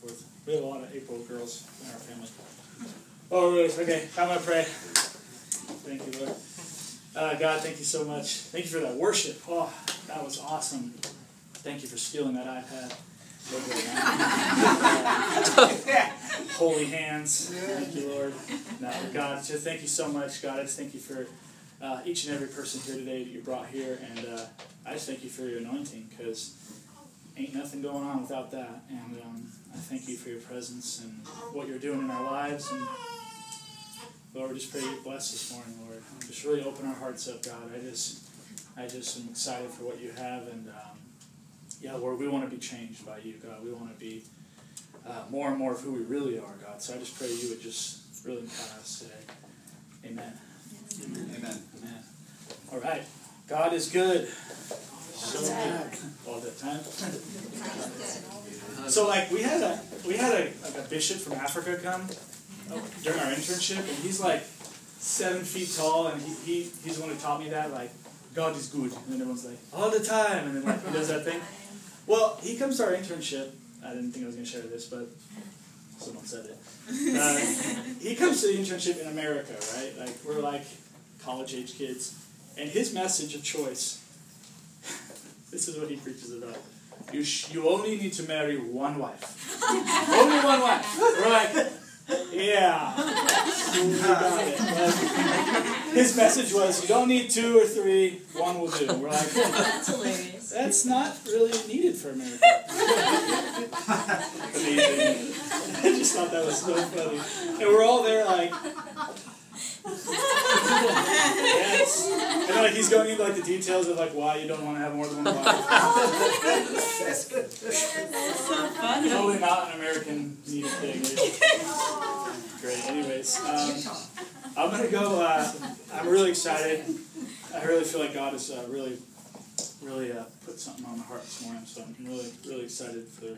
forth. We have a lot of April girls in our family. Oh? Okay, I'm going to pray. Thank you, Lord. Uh, God, thank you so much. Thank you for that worship. Oh, that was awesome. Thank you for stealing that iPad. holy hands. Thank you, Lord. No, God, just thank you so much. God, I just thank you for uh, each and every person here today that you brought here. And uh, I just thank you for your anointing because ain't nothing going on without that. And um, I thank you for your presence and what you're doing in our lives. And Lord, we just pray you bless this morning, Lord. Just really open our hearts up, God. I just, I just am excited for what you have. And um, yeah, Lord, we want to be changed by you, God. We want to be uh, more and more of who we really are, God. So I just pray you would just really empower us today. Amen. Amen. Amen. Amen. All right. God is good. So. All the time. So like we had a we had a, like a bishop from Africa come during our internship, and he's like seven feet tall, and he, he he's the one who taught me that like God is good, and then everyone's like all the time, and then like he does that thing. Well, he comes to our internship. I didn't think I was going to share this, but someone said it. Uh, he comes to the internship in America, right? Like we're like college age kids, and his message of choice. This is what he preaches about. You sh- you only need to marry one wife. only one wife. We're like, yeah. We got it. Like, his message was, you don't need two or three, one will do. We're like, That's hilarious. that's not really needed for America. Amazing. I just thought that was so funny. And we're all there like, yes. And like he's going into like the details of like why you don't want to have more than one wife. so funny. Totally not an American needed thing. It's Great. Anyways, um, I'm gonna go. Uh, I'm really excited. I really feel like God has uh, really, really uh, put something on my heart this morning. So I'm really, really excited for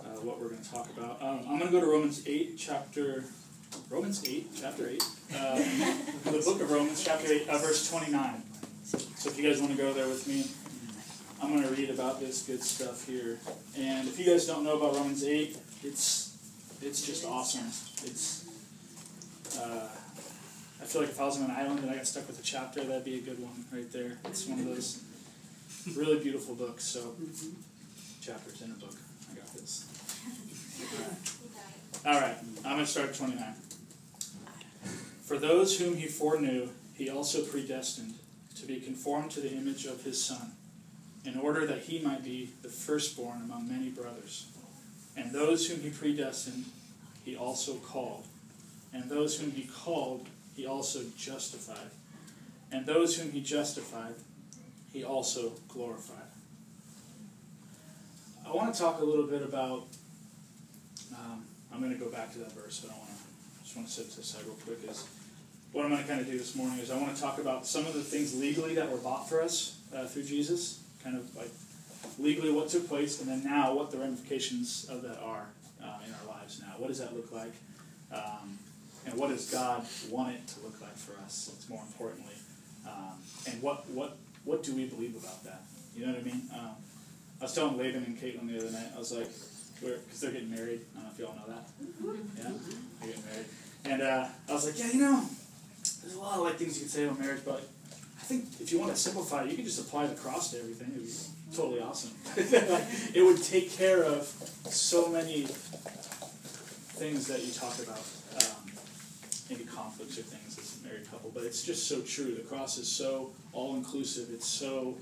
uh, what we're going to talk about. Um, I'm going to go to Romans 8, chapter. Romans 8, chapter 8. Uh, the book of Romans, chapter 8, uh, verse 29. So if you guys want to go there with me, I'm going to read about this good stuff here. And if you guys don't know about Romans 8, it's it's just awesome. It's uh, I feel like if I was on an island and I got stuck with a chapter, that'd be a good one right there. It's one of those really beautiful books. So chapters in a book. I got this. All right, I'm going to start at 29. For those whom he foreknew, he also predestined to be conformed to the image of his Son, in order that he might be the firstborn among many brothers. And those whom he predestined, he also called. And those whom he called, he also justified. And those whom he justified, he also glorified. I want to talk a little bit about. Um, I'm going to go back to that verse, but I want to just want to set this aside real quick. Is what I'm going to kind of do this morning is I want to talk about some of the things legally that were bought for us uh, through Jesus, kind of like legally what took place, and then now what the ramifications of that are uh, in our lives now. What does that look like? Um, and what does God want it to look like for us? It's more importantly, um, and what what what do we believe about that? You know what I mean? Um, I was telling Laban and Caitlin the other night. I was like, because they're getting married. I don't know if you all know that. Yeah, they're getting married, and uh, I was like, yeah, you know, there's a lot of like things you can say about marriage, but I think if you want to simplify it, you can just apply the cross to everything. It would be totally awesome. it would take care of so many things that you talk about. Um, maybe conflicts or things as a married couple, but it's just so true. The cross is so all inclusive. It's so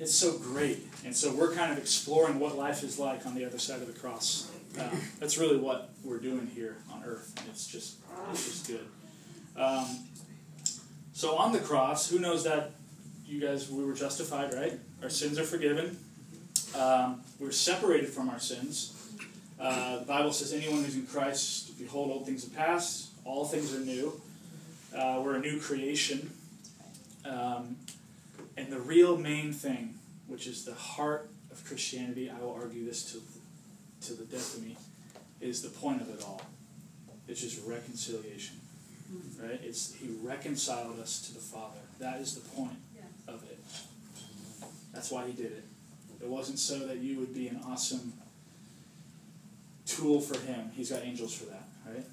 it's so great, and so we're kind of exploring what life is like on the other side of the cross. Um, that's really what we're doing here on earth. It's just it's just good. Um, so on the cross, who knows that you guys we were justified, right? Our sins are forgiven. Um, we're separated from our sins. Uh, the Bible says, "Anyone who's in Christ, behold, old things have passed; all things are new." Uh, we're a new creation, um, and the real main thing, which is the heart of Christianity, I will argue this to to the death of me, is the point of it all. It's just reconciliation, hmm. right? It's He reconciled us to the Father. That is the point of it. That's why He did it. It wasn't so that you would be an awesome tool for him. He's got angels for that, right?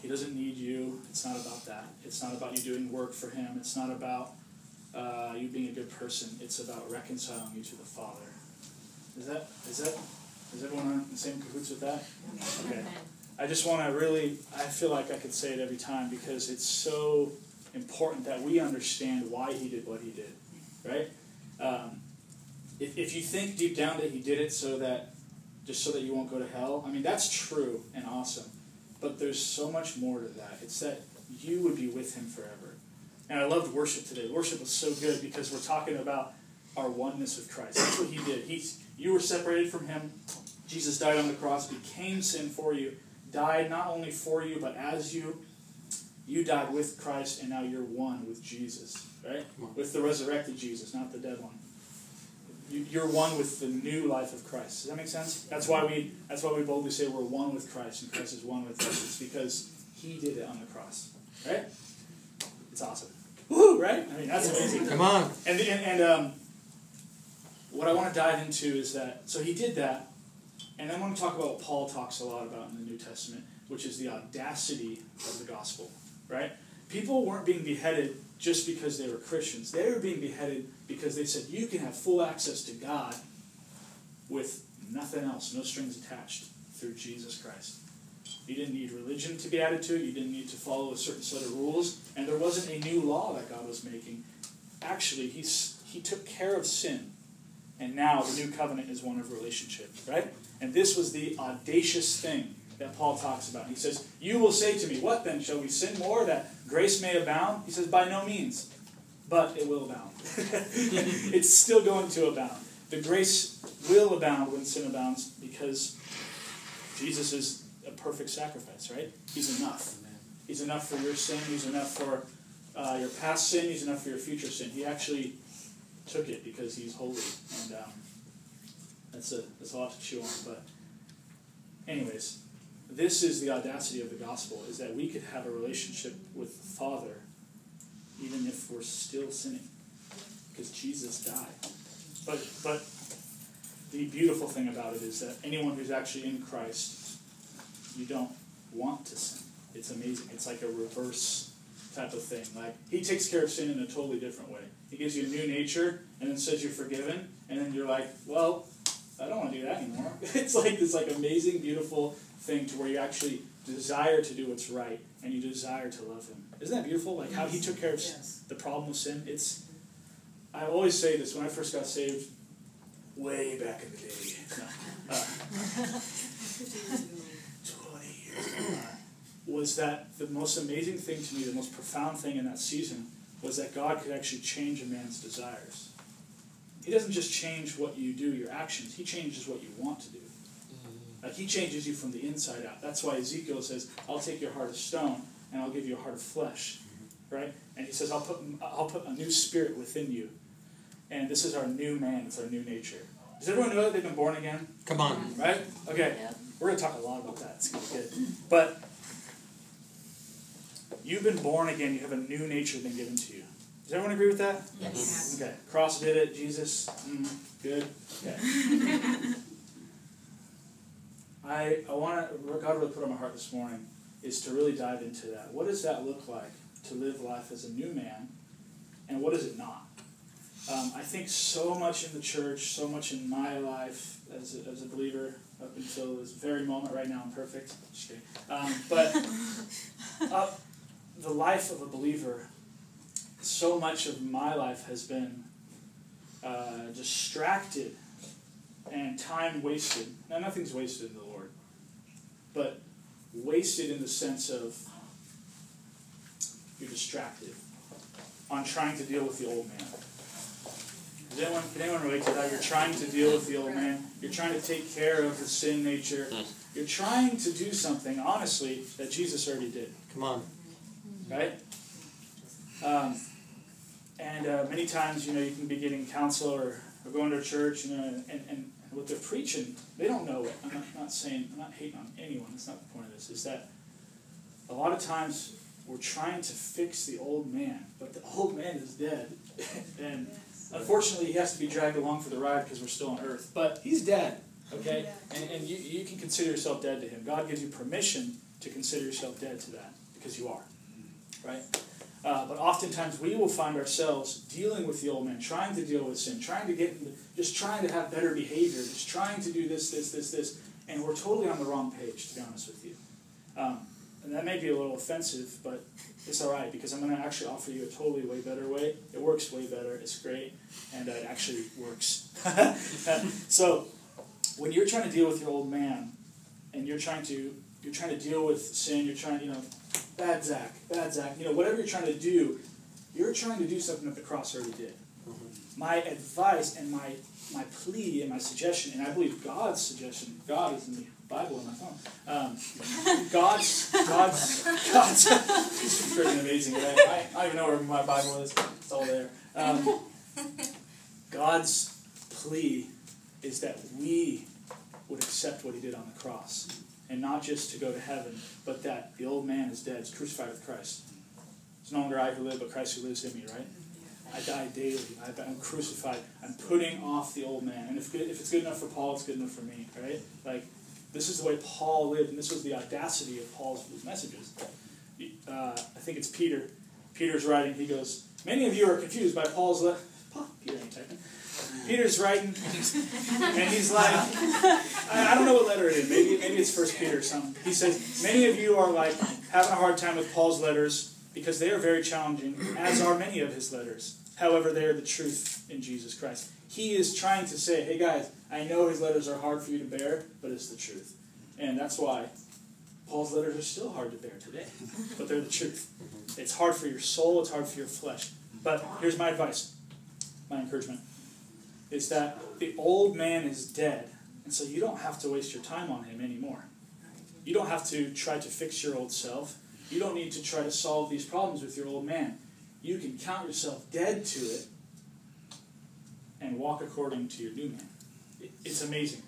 He doesn't need you. It's not about that. It's not about you doing work for him. It's not about uh, you being a good person. It's about reconciling you to the Father. Is that is that is everyone on the same cahoots with that? Okay. I just want to really. I feel like I could say it every time because it's so important that we understand why he did what he did, right? Um, if, if you think deep down that he did it so that just so that you won't go to hell, I mean that's true and awesome, but there's so much more to that. It's that you would be with him forever. And I loved worship today. Worship was so good because we're talking about our oneness with Christ. That's what he did. He's you were separated from him. Jesus died on the cross, became sin for you, died not only for you but as you you died with Christ, and now you're one with Jesus, right? With the resurrected Jesus, not the dead one. You, are one with the new life of Christ. Does that make sense? That's why we. That's why we boldly say we're one with Christ, and Christ is one with us. It's because He did it on the cross, right? It's awesome. Woo! Right? I mean, that's amazing. Come on. And and, and um, what I want to dive into is that. So He did that, and I want to talk about what Paul talks a lot about in the New Testament, which is the audacity of the gospel right? People weren't being beheaded just because they were Christians. They were being beheaded because they said you can have full access to God with nothing else, no strings attached, through Jesus Christ. You didn't need religion to be added to it. You didn't need to follow a certain set of rules. And there wasn't a new law that God was making. Actually, he's, he took care of sin. And now the new covenant is one of relationship, right? And this was the audacious thing that Paul talks about. He says, You will say to me, What then? Shall we sin more that grace may abound? He says, By no means, but it will abound. it's still going to abound. The grace will abound when sin abounds because Jesus is perfect sacrifice, right? He's enough. He's enough for your sin, He's enough for uh, your past sin, He's enough for your future sin. He actually took it because He's holy. And um, that's, a, that's a lot to chew on. But, anyways, this is the audacity of the gospel is that we could have a relationship with the Father even if we're still sinning because Jesus died. But but the beautiful thing about it is that anyone who's actually in Christ, you don't want to sin. It's amazing. It's like a reverse type of thing. Like he takes care of sin in a totally different way. He gives you a new nature and then says you're forgiven, and then you're like, well, I don't want to do that anymore. it's like this like amazing, beautiful thing to where you actually desire to do what's right and you desire to love him. Isn't that beautiful? Like how he took care of yes. the problem of sin. It's I always say this when I first got saved, way back in the day. uh, Twenty years ago. Uh, was that the most amazing thing to me, the most profound thing in that season was that God could actually change a man's desires. He doesn't just change what you do, your actions, he changes what you want to do. Mm-hmm. Like he changes you from the inside out. That's why Ezekiel says, "I'll take your heart of stone and I'll give you a heart of flesh." Mm-hmm. Right? And he says, "I'll put I'll put a new spirit within you." And this is our new man. It's our new nature. Does everyone know that they've been born again? Come on. Right? Okay. We're going to talk a lot about that. It's going to be good. But you've been born again. You have a new nature been given to you. Does everyone agree with that? Yes. Okay. Cross did it. Jesus. Mm, good. Okay. I, I want to, what God really put on my heart this morning is to really dive into that. What does that look like to live life as a new man, and what is it not? Um, I think so much in the church, so much in my life as a, as a believer up until this very moment right now, I'm perfect. Just kidding. Um, but uh, the life of a believer, so much of my life has been uh, distracted and time wasted. Now, nothing's wasted in the Lord, but wasted in the sense of you're distracted on trying to deal with the old man. Does anyone, can anyone relate to that? You're trying to deal with the old man. You're trying to take care of the sin nature. You're trying to do something, honestly, that Jesus already did. Come on. Right? Um, and uh, many times, you know, you can be getting counsel or, or going to a church, you know, and, and what they're preaching, they don't know it. I'm not, not saying, I'm not hating on anyone. That's not the point of this. Is that a lot of times we're trying to fix the old man, but the old man is dead. and unfortunately, he has to be dragged along for the ride because we're still on earth. But he's dead. Okay? And, and you, you can consider yourself dead to Him. God gives you permission to consider yourself dead to that because you are. Right? Uh, but oftentimes we will find ourselves dealing with the old man, trying to deal with sin, trying to get, just trying to have better behavior, just trying to do this, this, this, this, and we're totally on the wrong page, to be honest with you. Um, and that may be a little offensive, but it's all right because I'm going to actually offer you a totally way better way. It works way better. It's great, and uh, it actually works. so, when you're trying to deal with your old man, and you're trying to you're trying to deal with sin, you're trying, you know, bad Zach, bad Zach, you know, whatever you're trying to do, you're trying to do something that the cross already did. My advice and my my plea and my suggestion, and I believe God's suggestion, God is in the Bible on my phone. Um, God's, God's, God's, it's freaking amazing, right? I, I don't even know where my Bible is. It's all there. Um, God's plea is that we would accept what He did on the cross, and not just to go to heaven, but that the old man is dead, it's crucified with Christ. It's no longer I who live, but Christ who lives in me, right? I die daily. I'm crucified. I'm putting off the old man. And if, good, if it's good enough for Paul, it's good enough for me, right? Like, this is the way Paul lived, and this was the audacity of Paul's messages. Uh, I think it's Peter. Peter's writing, he goes, Many of you are confused by Paul's letter. Paul, Peter ain't typing. Peter's writing, and he's like, I, I, don't know what letter it is. Maybe, maybe it's First Peter or something. He says, Many of you are like having a hard time with Paul's letters because they are very challenging, as are many of his letters. However, they are the truth in Jesus Christ. He is trying to say, hey guys, I know his letters are hard for you to bear, but it's the truth. And that's why Paul's letters are still hard to bear today, but they're the truth. It's hard for your soul, it's hard for your flesh. But here's my advice, my encouragement, is that the old man is dead, and so you don't have to waste your time on him anymore. You don't have to try to fix your old self. You don't need to try to solve these problems with your old man. You can count yourself dead to it and walk according to your new man. It's amazing.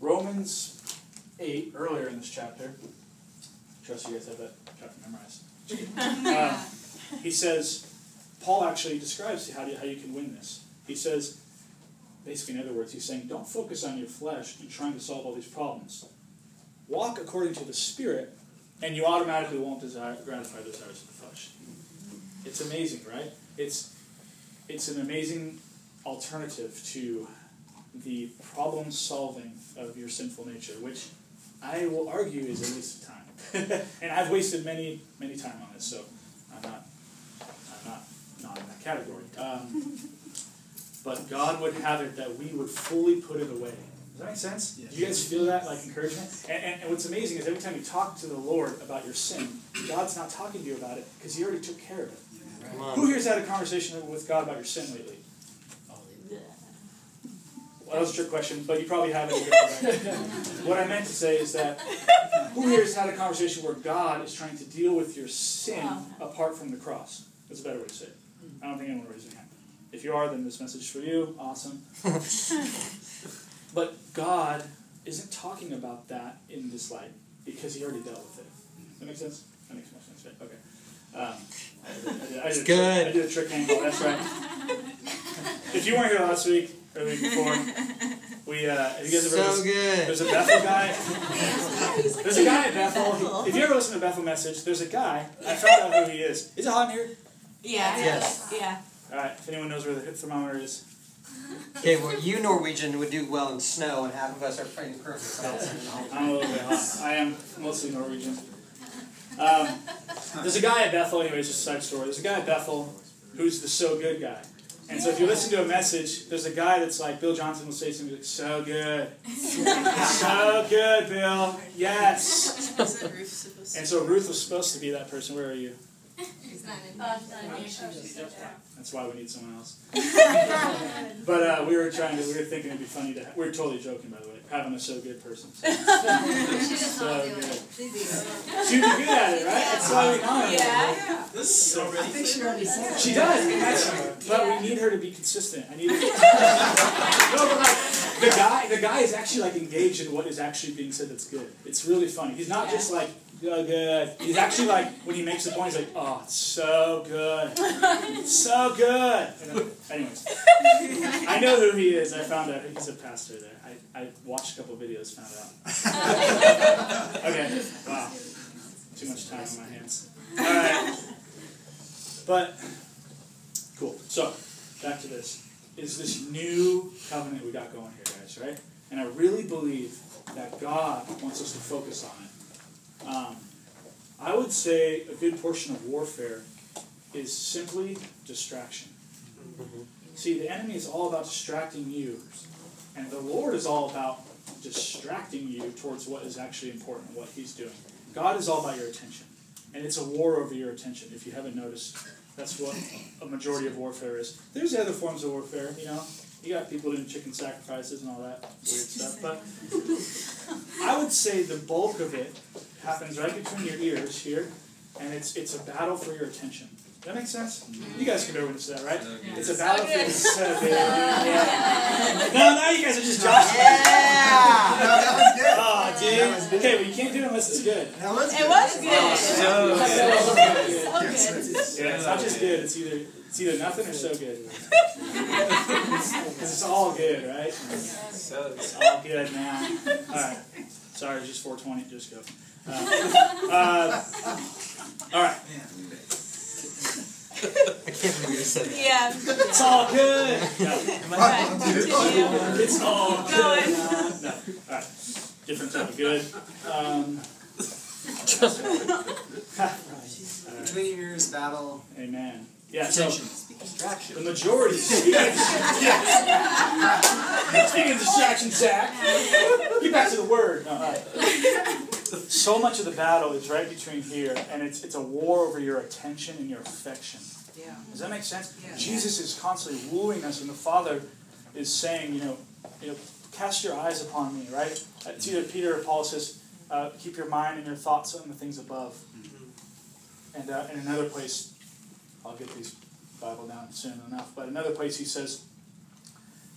Romans 8, earlier in this chapter, trust you guys have that chapter memorized. Uh, he says, Paul actually describes how, you, how you can win this. He says, basically, in other words, he's saying, don't focus on your flesh and trying to solve all these problems. Walk according to the Spirit, and you automatically won't desire, gratify the desires of the flesh. It's amazing, right? It's it's an amazing alternative to the problem solving of your sinful nature, which I will argue is a waste of time. and I've wasted many, many time on this, so I'm not I'm not not in that category. Um, but God would have it that we would fully put it away. Does that make sense? Yes. Do you guys feel that, like encouragement? And, and, and, what's amazing is every time you talk to the Lord about your sin, God's not talking to you about it because He already took care of it. Who here's had a conversation with God about your sin lately? Well, that was a trick question, but you probably haven't. what I meant to say is that who here has had a conversation where God is trying to deal with your sin apart from the cross? That's a better way to say it. I don't think anyone raised their hand. If you are, then this message is for you. Awesome. but God isn't talking about that in this light because He already dealt with it. That makes sense? That makes more sense, right? Okay. Um, I did, I did, good. I did a trick angle. That's right. if you weren't here last week or the week before, we uh, have you guys ever so good. There's a Bethel guy. there's a guy at Bethel. If you ever listen to Bethel message, there's a guy. I found out who he is. Is it hot in here? Yeah. Yes. Yeah. All right. If anyone knows where the hip thermometer is. Okay, well, you Norwegian would do well in snow, and half of us are fighting perfect. I'm a little bit hot. I am mostly Norwegian. Um, there's a guy at Bethel, anyways, just a side story. There's a guy at Bethel who's the so good guy. And so if you listen to a message, there's a guy that's like, Bill Johnson will say something like, so good. so good, Bill. Yes. And so Ruth was supposed to be that person. Where are you? That's why we need someone else. but uh, we were trying to, we were thinking it'd be funny to, We're totally joking by the way, having a so good person. So, so good. She'd be good at it, right? That's why we know her. Yeah. This is so I think she already said She does, and but we need her to be consistent. I need her. no, but like the guy, the guy is actually like engaged in what is actually being said. That's good. It's really funny. He's not just like so good. He's actually like, when he makes the point, he's like, oh, it's so good. It's so good. Then- anyways, I know who he is. I found out he's a pastor there. I, I watched a couple videos, found out. okay, wow. Too much time on my hands. Alright. But, cool. So, back to this. Is this new covenant we got going here, guys, right? And I really believe that God wants us to focus on it. Um, I would say a good portion of warfare is simply distraction. See, the enemy is all about distracting you, and the Lord is all about distracting you towards what is actually important, and what He's doing. God is all about your attention, and it's a war over your attention. If you haven't noticed, that's what a majority of warfare is. There's other forms of warfare, you know. You got people doing chicken sacrifices and all that weird stuff, but I would say the bulk of it happens right between your ears here, and it's it's a battle for your attention. Does that make sense? Mm-hmm. You guys can witness that, right? It's a battle for your so good. Yeah. No, now you guys are just joshing. Yeah! that was good. Oh, dude. Okay, well you can't do it unless it's good. That was It good. was good. So good. So good. Yeah, it's not just good. It's either it's either nothing or so good. Because it's all good, right? So It's all good now. All right. Sorry, it's just 420. Just go. Uh, uh, all right. I can't believe you just said that. Yeah. It's all good. No, Okay, continue. it's all good. on. No. All right. Different type of good. Um, Between your ears battle. amen. Yeah. So the majority. Speaking of, speaking of distraction, Zach. Get back to the word. No, all right. So much of the battle is right between here, and it's it's a war over your attention and your affection. Yeah. Does that make sense? Yeah. Jesus is constantly wooing us, and the Father is saying, you know, you know, cast your eyes upon me, right? It's either Peter or Paul says, uh, keep your mind and your thoughts on the things above. And uh, in another place, I'll get these Bible down soon enough, but another place he says,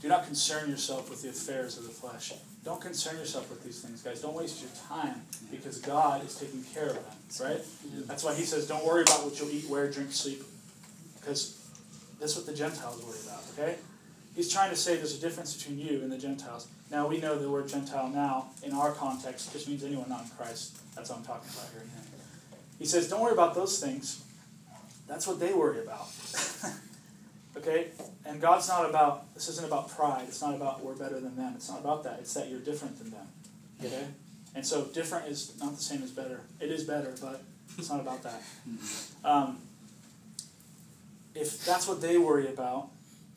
do not concern yourself with the affairs of the flesh. Don't concern yourself with these things, guys. Don't waste your time because God is taking care of them, right? That's why he says, don't worry about what you'll eat, wear, drink, sleep, because that's what the Gentiles worry about, okay? He's trying to say there's a difference between you and the Gentiles. Now, we know the word Gentile now, in our context, just means anyone not in Christ. That's what I'm talking about here. He says, don't worry about those things. That's what they worry about. okay? And God's not about, this isn't about pride. It's not about we're better than them. It's not about that. It's that you're different than them. Okay? And so different is not the same as better. It is better, but it's not about that. Um, if that's what they worry about,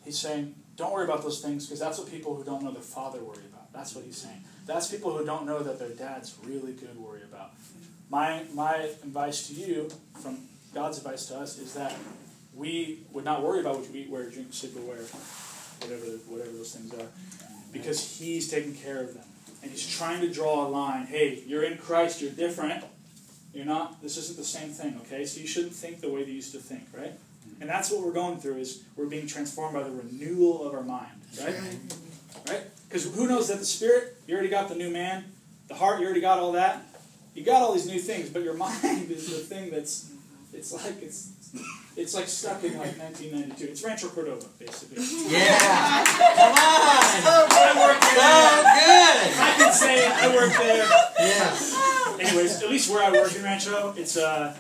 he's saying, don't worry about those things because that's what people who don't know their father worry about. That's what he's saying. That's people who don't know that their dad's really good worry about. My my advice to you, from God's advice to us, is that we would not worry about what you eat, wear, drink, sleep, or wear, whatever whatever those things are, because He's taking care of them, and He's trying to draw a line. Hey, you're in Christ. You're different. You're not. This isn't the same thing. Okay, so you shouldn't think the way you used to think, right? And that's what we're going through is we're being transformed by the renewal of our mind, right? Right? Because who knows that the spirit, you already got the new man, the heart, you already got all that. You got all these new things, but your mind is the thing that's it's like it's it's like stuck in like 1992. It's Rancho Cordova, basically. Yeah! Come on! I work So good! I can say I work there. Yes. Anyways, at least where I work in Rancho, it's uh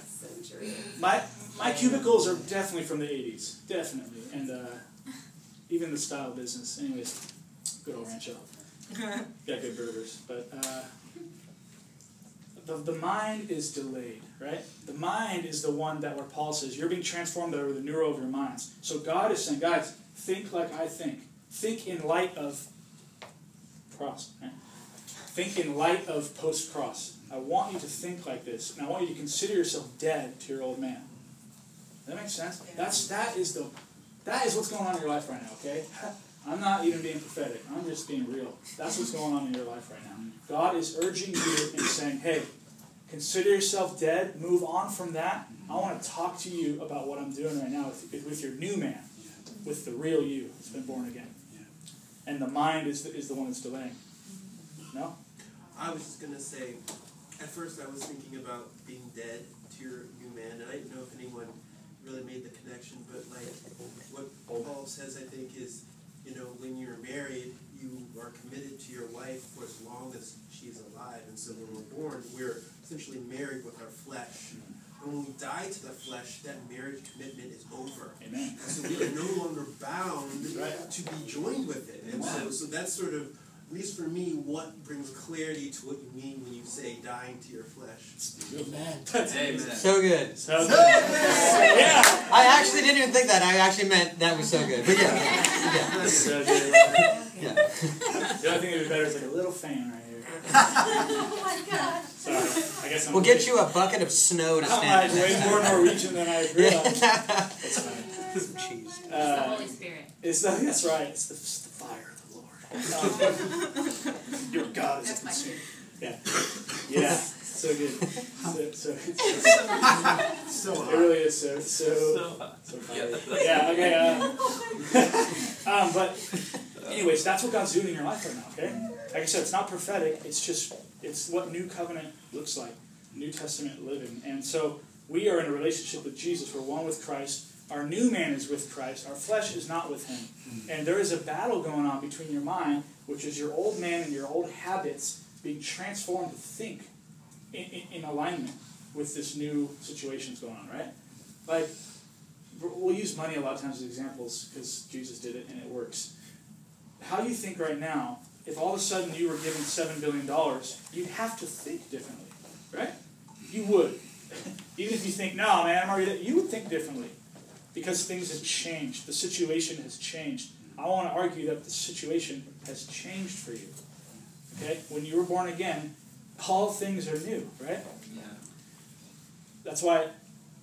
my my cubicles are definitely from the 80s, definitely, and uh, even the style business. Anyways, good old Rancho. Got good burgers, but uh, the the mind is delayed, right? The mind is the one that where Paul says you're being transformed over the neural of your minds. So God is saying, guys, think like I think. Think in light of cross. Right? Think in light of post cross. I want you to think like this, and I want you to consider yourself dead to your old man. Does that make sense? That's that is the that is what's going on in your life right now. Okay, I'm not even being prophetic. I'm just being real. That's what's going on in your life right now. God is urging you and saying, "Hey, consider yourself dead. Move on from that. I want to talk to you about what I'm doing right now with, with your new man, with the real you that's been born again. And the mind is the, is the one that's delaying. No, I was just gonna say, At first, I was thinking about being dead to your new man, and I didn't know if anyone really made the connection. But like what Paul says, I think is, you know, when you're married, you are committed to your wife for as long as she is alive. And so when we're born, we're essentially married with our flesh. And when we die to the flesh, that marriage commitment is over. Amen. And so we are no longer bound Right. to be joined with it. And so, so that's sort of, at least for me, what brings clarity to what you mean when you say dying to your flesh. That's Amen. So good. So good. yeah. I actually didn't even think that. I actually meant that was so good. But yeah, yeah, So good. yeah. The only thing that would be better is like a little fan right here. Oh my god. Sorry. I guess I'm We'll get you a bucket of snow to stand I'm stand. like way more Norwegian than I realized. Yeah. Fine. Some cheese. It's the Uh, Holy Spirit. it's the, that's right. It's the, it's the fire of the Lord. Um, your God is That's my. Yeah. Yeah. So good. So, so, So it really is so so so fire. Yeah. Okay. Uh, um, but anyways, that's what God's doing in your life right now. Okay. Like I said, it's not prophetic. It's just it's what new covenant looks like, New Testament living. And so we are in a relationship with Jesus. We're one with Christ. Our new man is with Christ. Our flesh is not with Him. Hmm. And there is a battle going on between your mind, which is your old man and your old habits, being transformed to think in, in, in alignment with this new situations going on. Right? Like we'll use money a lot of times as examples because Jesus did it and it works. How do you think right now? If all of a sudden you were given seven billion dollars, you'd have to think differently, right? You would. Even if you think, no, man, I'm already there, you would think differently because things have changed. The situation has changed. I want to argue that the situation has changed for you. Okay? When you were born again, all things are new, right? Yeah. That's why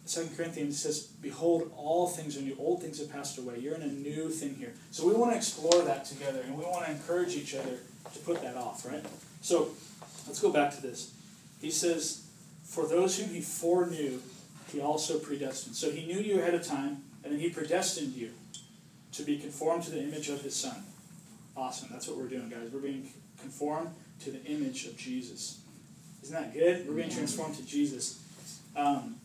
Second Corinthians says, Behold, all things are new. Old things have passed away. You're in a new thing here. So we want to explore that together and we want to encourage each other to put that off, right? So let's go back to this. He says, For those whom he foreknew, he also predestined. So he knew you ahead of time, and then he predestined you to be conformed to the image of his son. Awesome. That's what we're doing, guys. We're being conformed to the image of Jesus. Isn't that good? We're being transformed to Jesus. Um,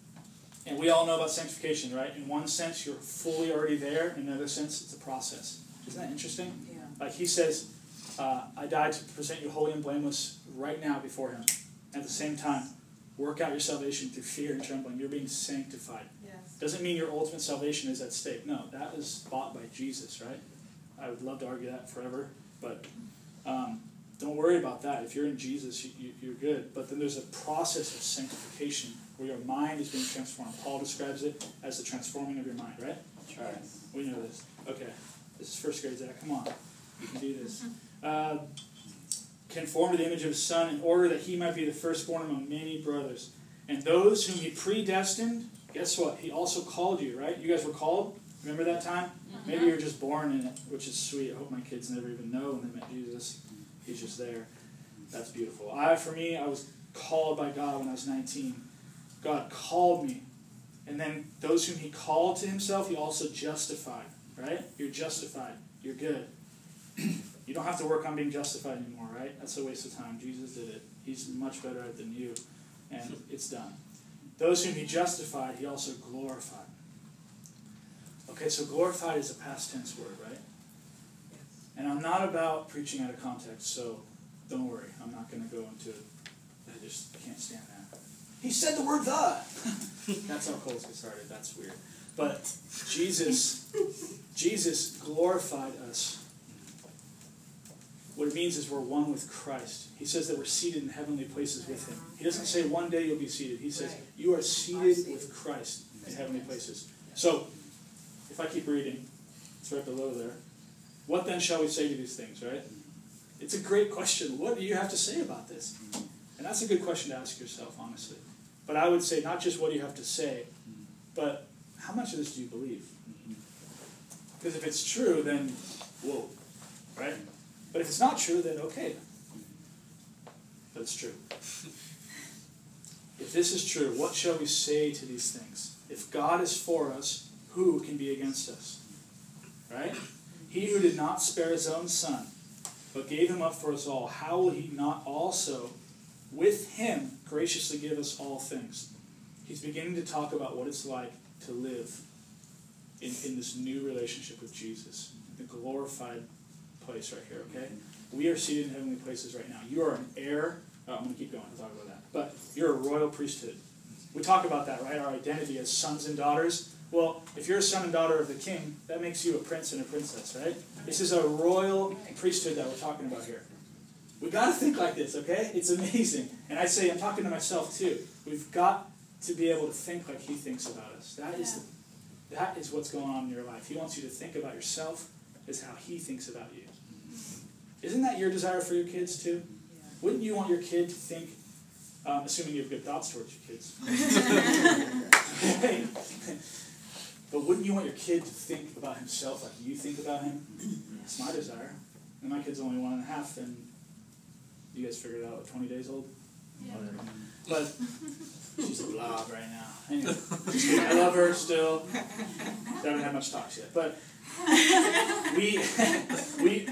and we all know about sanctification, right? In one sense, you're fully already there. In another sense, it's a process. Isn't that interesting? Yeah. Like he says, uh, I died to present you holy and blameless right now before him. At the same time, work out your salvation through fear and trembling. You're being sanctified. Yes. Doesn't mean your ultimate salvation is at stake. No, that was bought by Jesus, right? I would love to argue that forever, but um, don't worry about that. If you're in Jesus, you, you, you're good. But then there's a process of sanctification where your mind is being transformed. Paul describes it as the transforming of your mind, right? All right, we know this. Okay, this is first grade, Zach. Come on, you can do this. Uh, conform to the image of his son in order that he might be the firstborn among many brothers. And those whom he predestined, guess what? He also called you, right? You guys were called? Remember that time? Maybe you're just born in it, which is sweet. I hope my kids never even know when they met Jesus. He's just there. That's beautiful. I, for me, I was called by God when I was 19. God called me. And then those whom he called to himself, he also justified, right? You're justified. You're good. You don't have to work on being justified anymore, right? That's a waste of time. Jesus did it. He's much better at it than you, and it's done. Those whom he justified, he also glorified. Okay, so glorified is a past tense word, right? And I'm not about preaching out of context, so don't worry. I'm not going to go into it. I just can't stand that. He said the word the. That's how cults get started. That's weird. But Jesus, Jesus glorified us what it means is we're one with Christ. He says that we're seated in heavenly places with Him. He doesn't say one day you'll be seated. He says you are seated with Christ in heavenly places. So, if I keep reading, it's right below there. What then shall we say to these things, right? It's a great question. What do you have to say about this? And that's a good question to ask yourself, honestly. But I would say not just what do you have to say, but how much of this do you believe? Because if it's true, then whoa, right? But if it's not true, then okay. that's true. If this is true, what shall we say to these things? If God is for us, who can be against us? Right? He who did not spare his own son, but gave him up for us all, how will he not also with him graciously give us all things. He's beginning to talk about what it's like to live in, in this new relationship with Jesus, the glorified place right here, okay? We are seated in heavenly places right now. You are an heir. Oh, I'm going to keep going. I'll talk about that. But you're a royal priesthood. We talk about that, right? Our identity as sons and daughters. Well, if you're a son and daughter of the king, that makes you a prince and a princess, right? This is a royal priesthood that we're talking about here. We got to think like this, okay? It's amazing. And I say, I'm talking to myself too. We've got to be able to think like he thinks about us. That is the, that is what's going on in your life. He wants you to think about yourself as how he thinks about you. Isn't that your desire for your kids too? Wouldn't you want your kid to think, um, assuming you have good thoughts towards your kids? but wouldn't you want your kid to think about himself like you think about him? It's my desire. And my kid's only one and a half, and you guys figured it out at 20 days old? Yeah. But she's a blob right now. Anyway, I love her still. I Haven't had much talks yet. But we, we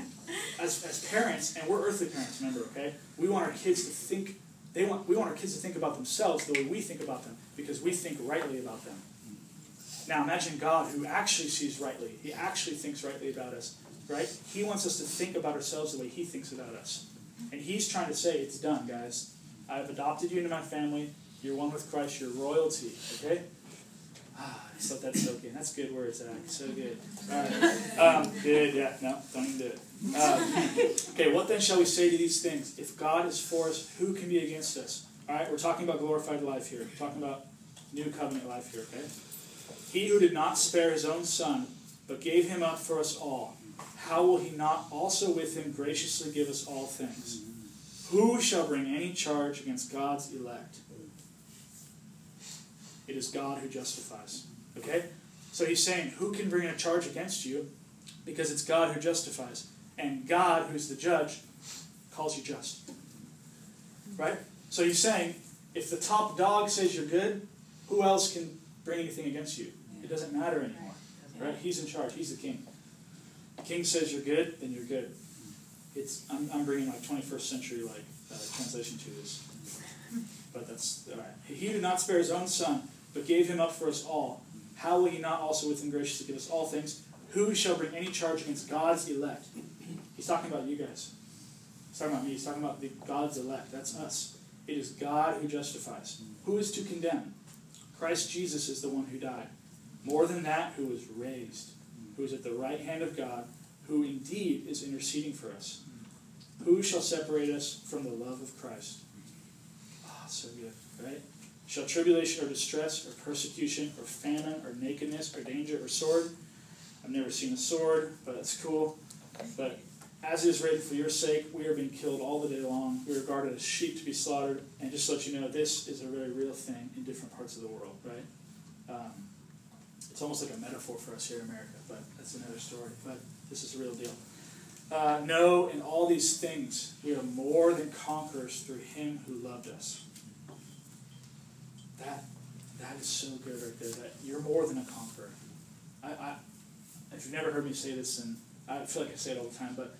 as, as parents, and we're earthly parents, remember, okay? We want our kids to think, they want, we want our kids to think about themselves the way we think about them, because we think rightly about them. Now imagine God who actually sees rightly. He actually thinks rightly about us, right? He wants us to think about ourselves the way He thinks about us. And He's trying to say, it's done, guys. I've adopted you into my family. You're one with Christ. You're royalty, okay? Ah, I just let that soak in. That's good words, Zach. So good. All right. Um, good, yeah. No, don't even do it. Um, okay, what then shall we say to these things? If God is for us, who can be against us? All right, we're talking about glorified life here. We're talking about new covenant life here, okay? He who did not spare his own son, but gave him up for us all, how will he not also with him graciously give us all things? Who shall bring any charge against God's elect? It is God who justifies. Okay? So he's saying, who can bring a charge against you? Because it's God who justifies. And God, who's the judge, calls you just. Right? So he's saying, if the top dog says you're good, who else can bring anything against you? It doesn't matter anymore. Right? He's in charge. He's the king. King says you're good, then you're good. It's I'm, I'm bringing like 21st century like uh, translation to this, but that's all right. He did not spare his own son, but gave him up for us all. How will he not also with him graciously give us all things? Who shall bring any charge against God's elect? He's talking about you guys. He's talking about me. He's talking about the God's elect. That's us. It is God who justifies. Who is to condemn? Christ Jesus is the one who died. More than that, who was raised, who is at the right hand of God, who indeed is interceding for us. Who shall separate us from the love of Christ? Ah, so good, right? Shall tribulation or distress or persecution or famine or nakedness or danger or sword? I've never seen a sword, but that's cool. But as it is written, for your sake, we are being killed all the day long. We are regarded as sheep to be slaughtered. And just to let you know, this is a very real thing in different parts of the world, right? Um, it's almost like a metaphor for us here in America, but that's another story. But this is a real deal. Uh, no, in all these things, we are more than conquerors through Him who loved us. That that is so good right there. That you're more than a conqueror. I, I if you've never heard me say this, and I feel like I say it all the time, but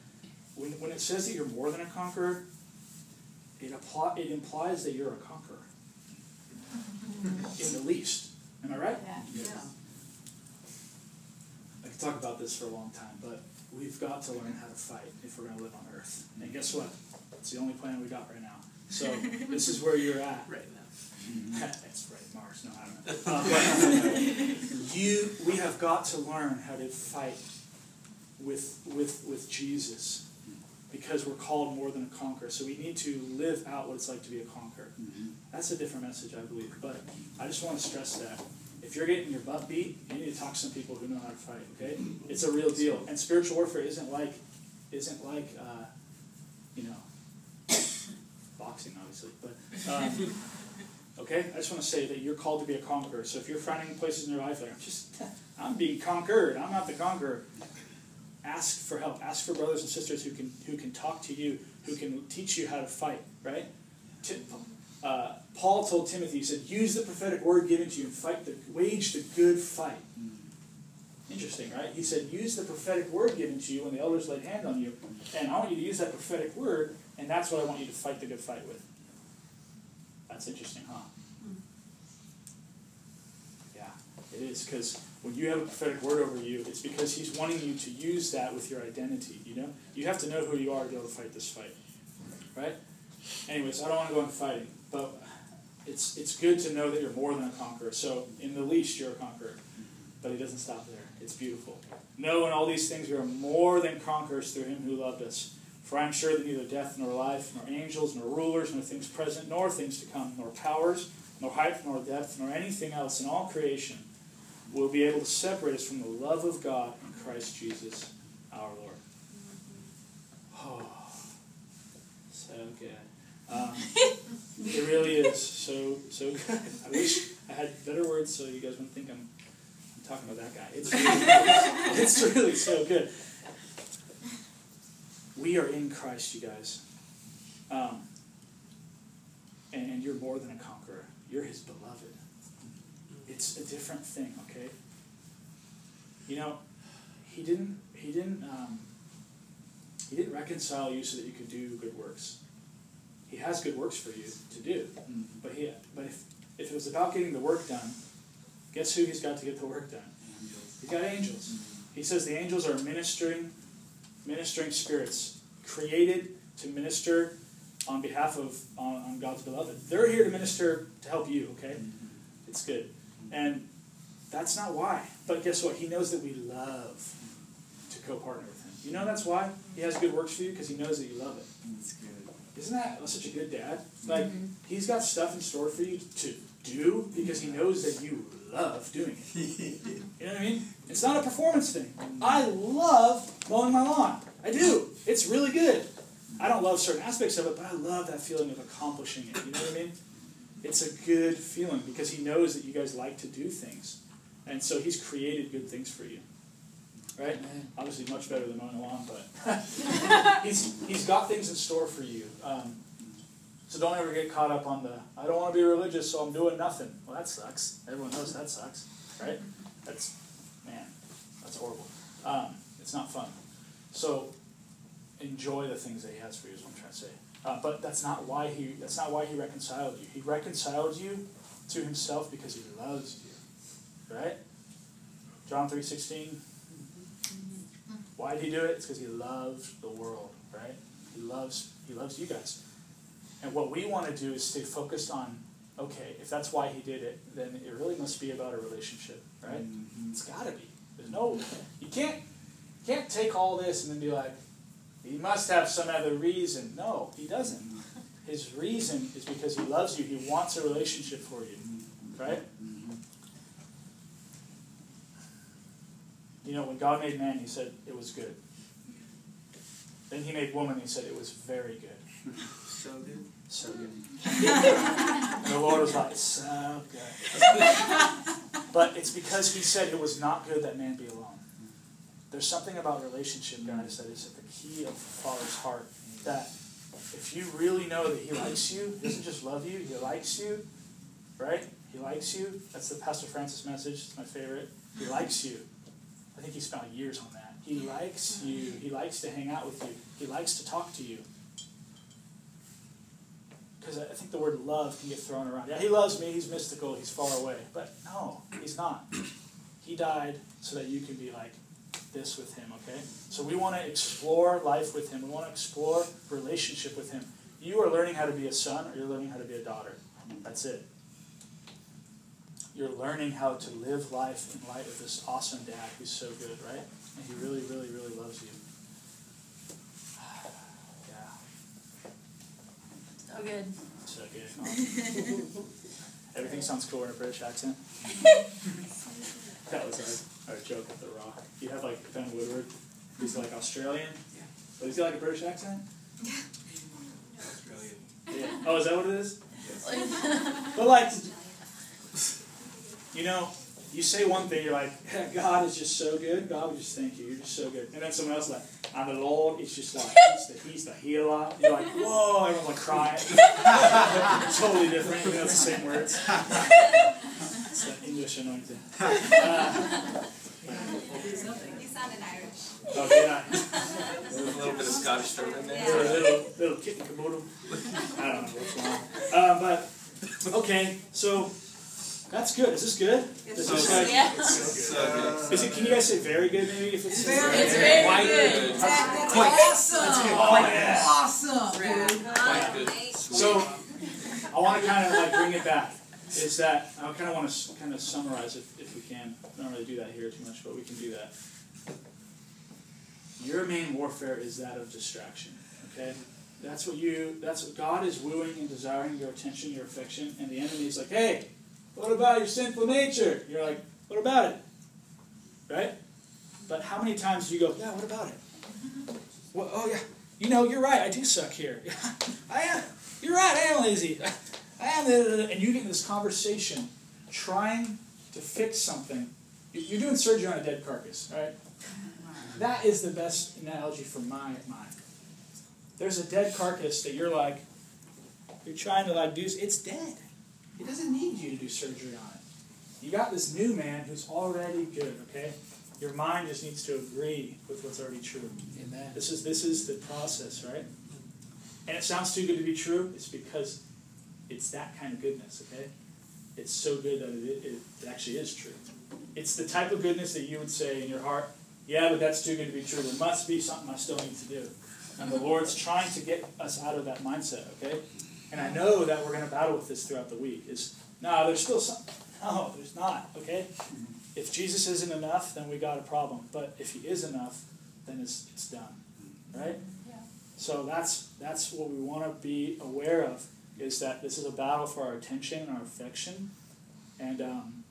when, when it says that you're more than a conqueror, it apply, it implies that you're a conqueror. In the least. Am I right? Yeah. I could talk about this for a long time, but we've got to learn how to fight if we're going to live on Earth. And guess what? It's the only planet we got right now. So this is where you're at. Right now. That's right, Mars. No, I don't know. Uh, but you, we have got to learn how to fight with with with Jesus, because we're called more than a conqueror. So we need to live out what it's like to be a conqueror. That's a different message, I believe. But I just want to stress that if you're getting your butt beat, you need to talk to some people who know how to fight. Okay, it's a real deal. And spiritual warfare isn't like isn't like uh, you know boxing, obviously, but. Um, Okay, I just want to say that you're called to be a conqueror. So if you're finding places in your life like I'm just, I'm being conquered. I'm not the conqueror. Ask for help. Ask for brothers and sisters who can who can talk to you, who can teach you how to fight. Right? Ti- uh, Paul told Timothy, he said, "Use the prophetic word given to you and fight the wage the good fight." Interesting, right? He said, "Use the prophetic word given to you when the elders laid hand on you, and I want you to use that prophetic word, and that's what I want you to fight the good fight with." That's interesting, huh? Yeah, it is because when you have a prophetic word over you, it's because He's wanting you to use that with your identity. You know, you have to know who you are to be able to fight this fight, right? Anyways, I don't want to go into fighting, but it's it's good to know that you're more than a conqueror. So in the least, you're a conqueror, but He doesn't stop there. It's beautiful. Know in all these things we are more than conquerors through Him who loved us. For I am sure that neither death nor life, nor angels, nor rulers, nor things present, nor things to come, nor powers, nor height, nor depth, nor anything else in all creation will be able to separate us from the love of God in Christ Jesus our Lord. Oh, so good. Um, it really is so so good. I wish I had better words so you guys wouldn't think I'm, I'm talking about that guy. It's really, it's really so good. We are in Christ, you guys. Um, and, and you're more than a conqueror. You're his beloved. It's a different thing, okay? You know, he didn't he didn't um, he didn't reconcile you so that you could do good works. He has good works for you to do. Mm-hmm. But he but if if it was about getting the work done, guess who he's got to get the work done? He's got angels. Mm-hmm. He says the angels are ministering ministering spirits created to minister on behalf of on, on God's beloved. They're here to minister to help you, okay? Mm-hmm. It's good. And that's not why. But guess what? He knows that we love to co partner with Him. You know that's why? He has good works for you because He knows that you love it. That's good. Isn't that such a good dad? Like, mm-hmm. He's got stuff in store for you to do because He knows that you love doing it. You know what I mean? It's not a performance thing. I love mowing my lawn. I do. It's really good. I don't love certain aspects of it, but I love that feeling of accomplishing it. You know what I mean? It's a good feeling because he knows that you guys like to do things. And so he's created good things for you. Right? Obviously much better than mowing a lawn, but he's he's got things in store for you. Um, so don't ever get caught up on the I don't want to be religious, so I'm doing nothing. Well that sucks. Everyone knows that sucks. Right? That's man, that's horrible. Um, it's not fun. So enjoy the things that he has for you is what I'm trying to say. Uh, but that's not why he that's not why he reconciled you. He reconciled you to himself because he loves you. Right? John three sixteen. Why did he do it? It's because he loved the world, right? He loves he loves you guys. And what we want to do is stay focused on, okay, if that's why he did it, then it really must be about a relationship, right? Mm-hmm. It's gotta be. There's no you can't you can't take all this and then be like, he must have some other reason. No, he doesn't. Mm-hmm. His reason is because he loves you. He wants a relationship for you. Mm-hmm. Right? You know, when God made man, he said it was good. Then he made woman, he said it was very good. So good. So hmm. good. the Lord was like, so good. but it's because he said it was not good that man be alone. There's something about relationship, guys, that is at the key of the Father's heart. That if you really know that He likes you, He doesn't just love you, He likes you, right? He likes you. That's the Pastor Francis message. It's my favorite. He likes you. I think he spent years on that. He likes you. He likes to hang out with you. He likes to talk to you. Because I think the word love can get thrown around. Yeah, he loves me. He's mystical. He's far away. But no, he's not. He died so that you can be like this with him, okay? So we want to explore life with him. We want to explore relationship with him. You are learning how to be a son or you're learning how to be a daughter. That's it. You're learning how to live life in light of this awesome dad who's so good, right? And he really, really, really loves you. Yeah, So good. so good. Everything sounds cool in a British accent. That was our, our joke with The Rock. You have like Ben Woodward, he's like Australian, Yeah. but he's got like a British accent. Yeah. Australian. Yeah. Oh, is that what it is? But like, you know, you say one thing, you're like, God is just so good. God, we just thank you. You're just so good. And then someone else is like, and the Lord is just like, he's the, he's the healer. You're like, whoa, everyone's like crying. totally different, even though it's the same words. it's the English anointing. Uh, You sounded Irish. okay, now, There's a little bit of Scottish thrown in there. Or a little, little kitten caboodle. I don't know what's wrong. Uh, but Okay, so that's good. Is this good? Is So this good. like- Yeah. So good. Is it? Can you guys say very good? Maybe if it's Very It's very Quite good. That's Quite. awesome. Oh yeah. Awesome, dude. Quite good. So I want to kind of like bring it back. Is that I kind of want to kind of summarize if, if we can. I don't really do that here too much, but we can do that. Your main warfare is that of distraction. Okay, that's what you. That's what God is wooing and desiring your attention, your affection, and the enemy is like, hey, what about your sinful nature? You're like, what about it? Right? But how many times do you go, yeah, what about it? Oh yeah, you know, you're right. I do suck here. I am. You're right. I am lazy. I am. And you get in this conversation, trying to fix something. You- You're doing surgery on a dead carcass, right? That is the best analogy for my mind. There's a dead carcass that you're like, you're trying to like do. It's dead. It doesn't need you to do surgery on it. You got this new man who's already good. Okay, your mind just needs to agree with what's already true. Amen. This is this is the process, right? And it sounds too good to be true. It's because it's that kind of goodness, okay? It's so good that it, it, it actually is true. It's the type of goodness that you would say in your heart, yeah, but that's too good to be true. There must be something I still need to do. And the Lord's trying to get us out of that mindset, okay? And I know that we're going to battle with this throughout the week. Is no, there's still some. No, there's not. Okay. If Jesus isn't enough, then we got a problem. But if He is enough, then it's it's done, right? Yeah. So that's that's what we want to be aware of is that this is a battle for our attention and our affection, and um,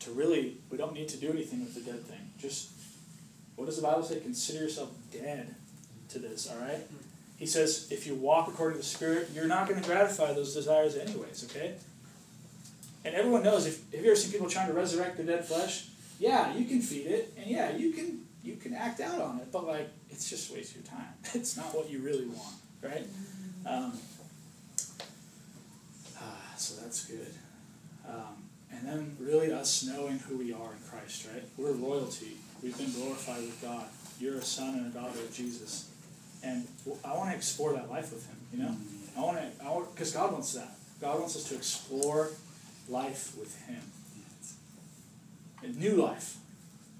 to really we don't need to do anything with the dead thing. Just what does the Bible say? Consider yourself dead to this. All right. He says if you walk according to the Spirit, you're not going to gratify those desires anyways. Okay. And everyone knows if have you ever seen people trying to resurrect the dead flesh? Yeah, you can feed it, and yeah, you can you can act out on it, but like it's just a waste of your time. It's not what you really want, right? Um, ah, so that's good. Um, and then really us knowing who we are in Christ, right? We're royalty. We've been glorified with God. You're a son and a daughter of Jesus, and I want to explore that life with Him. You know, I want to. I want because God wants that. God wants us to explore life with Him. A new life,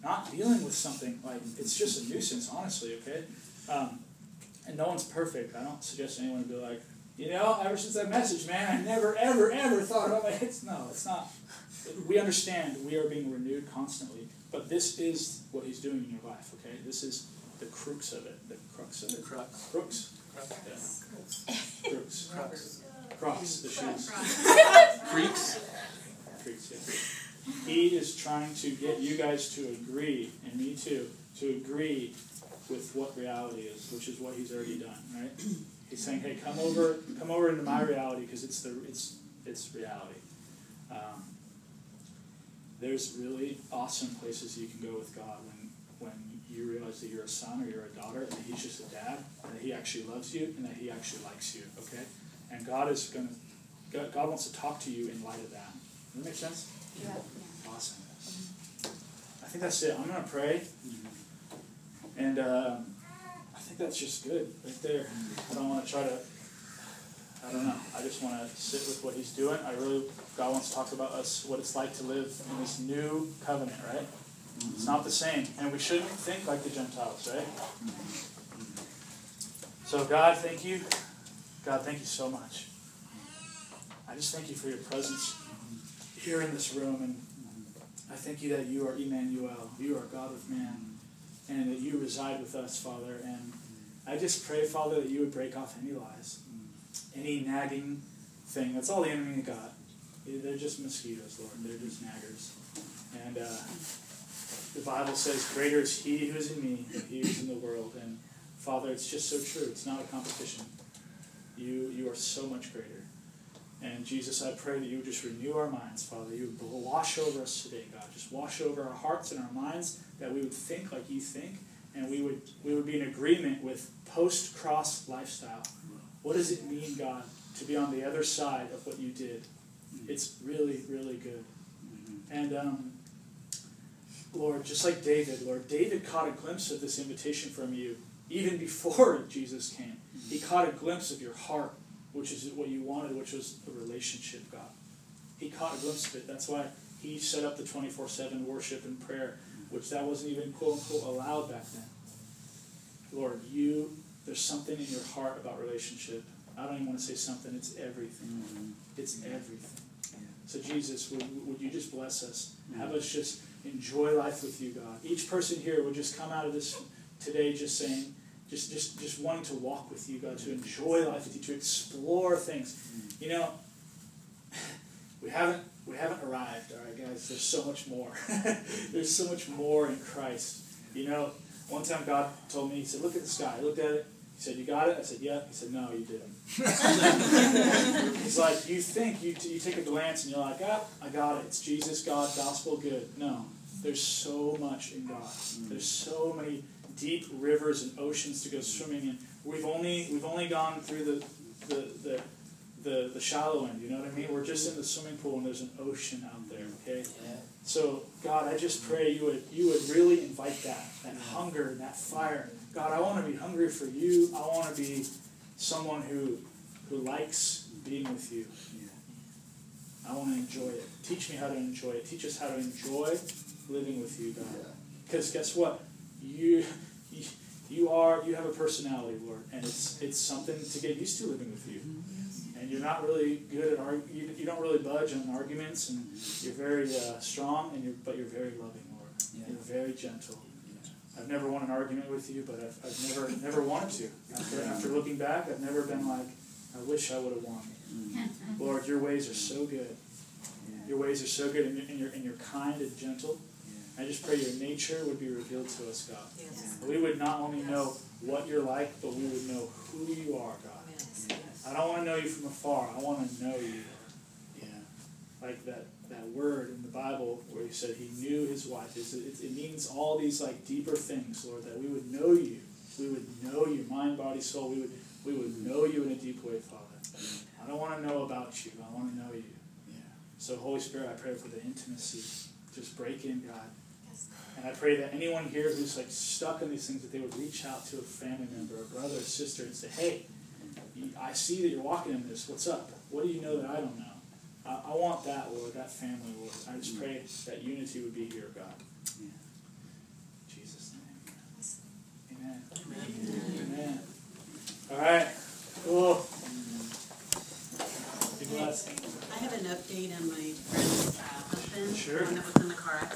not dealing with something like it's just a nuisance. Honestly, okay. Um, and no one's perfect. I don't suggest anyone be like, you know, ever since that message, man, I never, ever, ever thought about it. hits. No, it's not. We understand we are being renewed constantly, but this is what He's doing in your life. Okay, this is the crux of it. The crux of it. Crux. Crux. Yeah. Crux. Crux. Crocs. The shoes. Freaks. Creeks, yeah. He is trying to get you guys to agree, and me too, to agree with what reality is, which is what he's already done, right? He's saying, "Hey, come over, come over into my reality because it's the it's it's reality." Um, there's really awesome places you can go with God when when you realize that you're a son or you're a daughter, and that He's just a dad, and that He actually loves you, and that He actually likes you. Okay, and God is gonna God, God wants to talk to you in light of that. Does that make sense? Yeah. Awesome. I think that's it. I'm gonna pray, and um, I think that's just good right there. I don't want to try to. I don't know. I just want to sit with what He's doing. I really God wants to talk about us, what it's like to live in this new covenant, right? It's not the same, and we shouldn't think like the Gentiles, right? So God, thank you. God, thank you so much. I just thank you for your presence here in this room, and I thank you that you are Emmanuel, you are God with man, and that you reside with us, Father. And I just pray, Father, that you would break off any lies, any nagging thing. That's all the enemy got. They're just mosquitoes, Lord. They're just naggers. And uh, the Bible says, "Greater is He who is in me than He who is in the world." And Father, it's just so true. It's not a competition. You you are so much greater. And Jesus, I pray that you would just renew our minds, Father. You would wash over us today, God. Just wash over our hearts and our minds that we would think like you think, and we would we would be in agreement with post-cross lifestyle. What does it mean, God, to be on the other side of what you did? It's really, really good. And um, Lord, just like David, Lord, David caught a glimpse of this invitation from you even before Jesus came. He caught a glimpse of your heart which is what you wanted, which was a relationship, God. He caught a glimpse of it. That's why he set up the 24 7 worship and prayer, which that wasn't even quote unquote allowed back then. Lord, you, there's something in your heart about relationship. I don't even want to say something, it's everything. Mm-hmm. It's everything. So, Jesus, would, would you just bless us? Mm-hmm. Have us just enjoy life with you, God. Each person here would just come out of this today just saying, just, just, just wanting to walk with you, God, to enjoy life with you, to explore things. You know, we haven't we haven't arrived, all right, guys. There's so much more. There's so much more in Christ. You know, one time God told me, He said, "Look at the sky." I looked at it. He said, "You got it." I said, "Yeah." He said, "No, you didn't." He's like, "You think you t- you take a glance and you're like, ah, I got it. It's Jesus, God, gospel, good." No, there's so much in God. Mm. There's so many deep rivers and oceans to go swimming in. We've only we've only gone through the the, the the, the shallow end, you know what I mean? We're just in the swimming pool and there's an ocean out there, mm. okay? Yeah. So God, I just pray you would you would really invite that, that hunger and that fire. God, I want to be hungry for you. I want to be someone who who likes being with you. Yeah. I want to enjoy it. Teach me how to enjoy it. Teach us how to enjoy living with you, God. Because guess what? You, you you are you have a personality, Lord, and it's it's something to get used to living with you. And you're not really good at arg- you, you don't really budge on arguments, and you're very uh, strong, and you're but you're very loving, Lord. You're very gentle. I've never won an argument with you, but I've, I've never never wanted to. After after looking back, I've never been like, I wish I would have won. Lord, your ways are so good. Your ways are so good, and you're, and you're, and you're kind and gentle. I just pray your nature would be revealed to us, God. That We would not only know what you're like, but we would know who you are, God. I don't want to know you from afar. I want to know you. Yeah. Like that, that word in the Bible where he said he knew his wife. It's, it, it means all these like deeper things, Lord, that we would know you. We would know you, mind, body, soul. We would, we would know you in a deep way, Father. I don't want to know about you. I want to know you. Yeah. So, Holy Spirit, I pray for the intimacy. Just break in, God. And I pray that anyone here who's like stuck in these things, that they would reach out to a family member, a brother, a sister, and say, "Hey, I see that you're walking in this. What's up? What do you know that I don't know? I, I want that, Lord, that family, Lord. I just pray that unity would be here, God. Yeah. Jesus' name. Amen. Amen. Amen. Amen. All right. Cool. I have an update on my friend's uh, husband, sure. was in the car accident.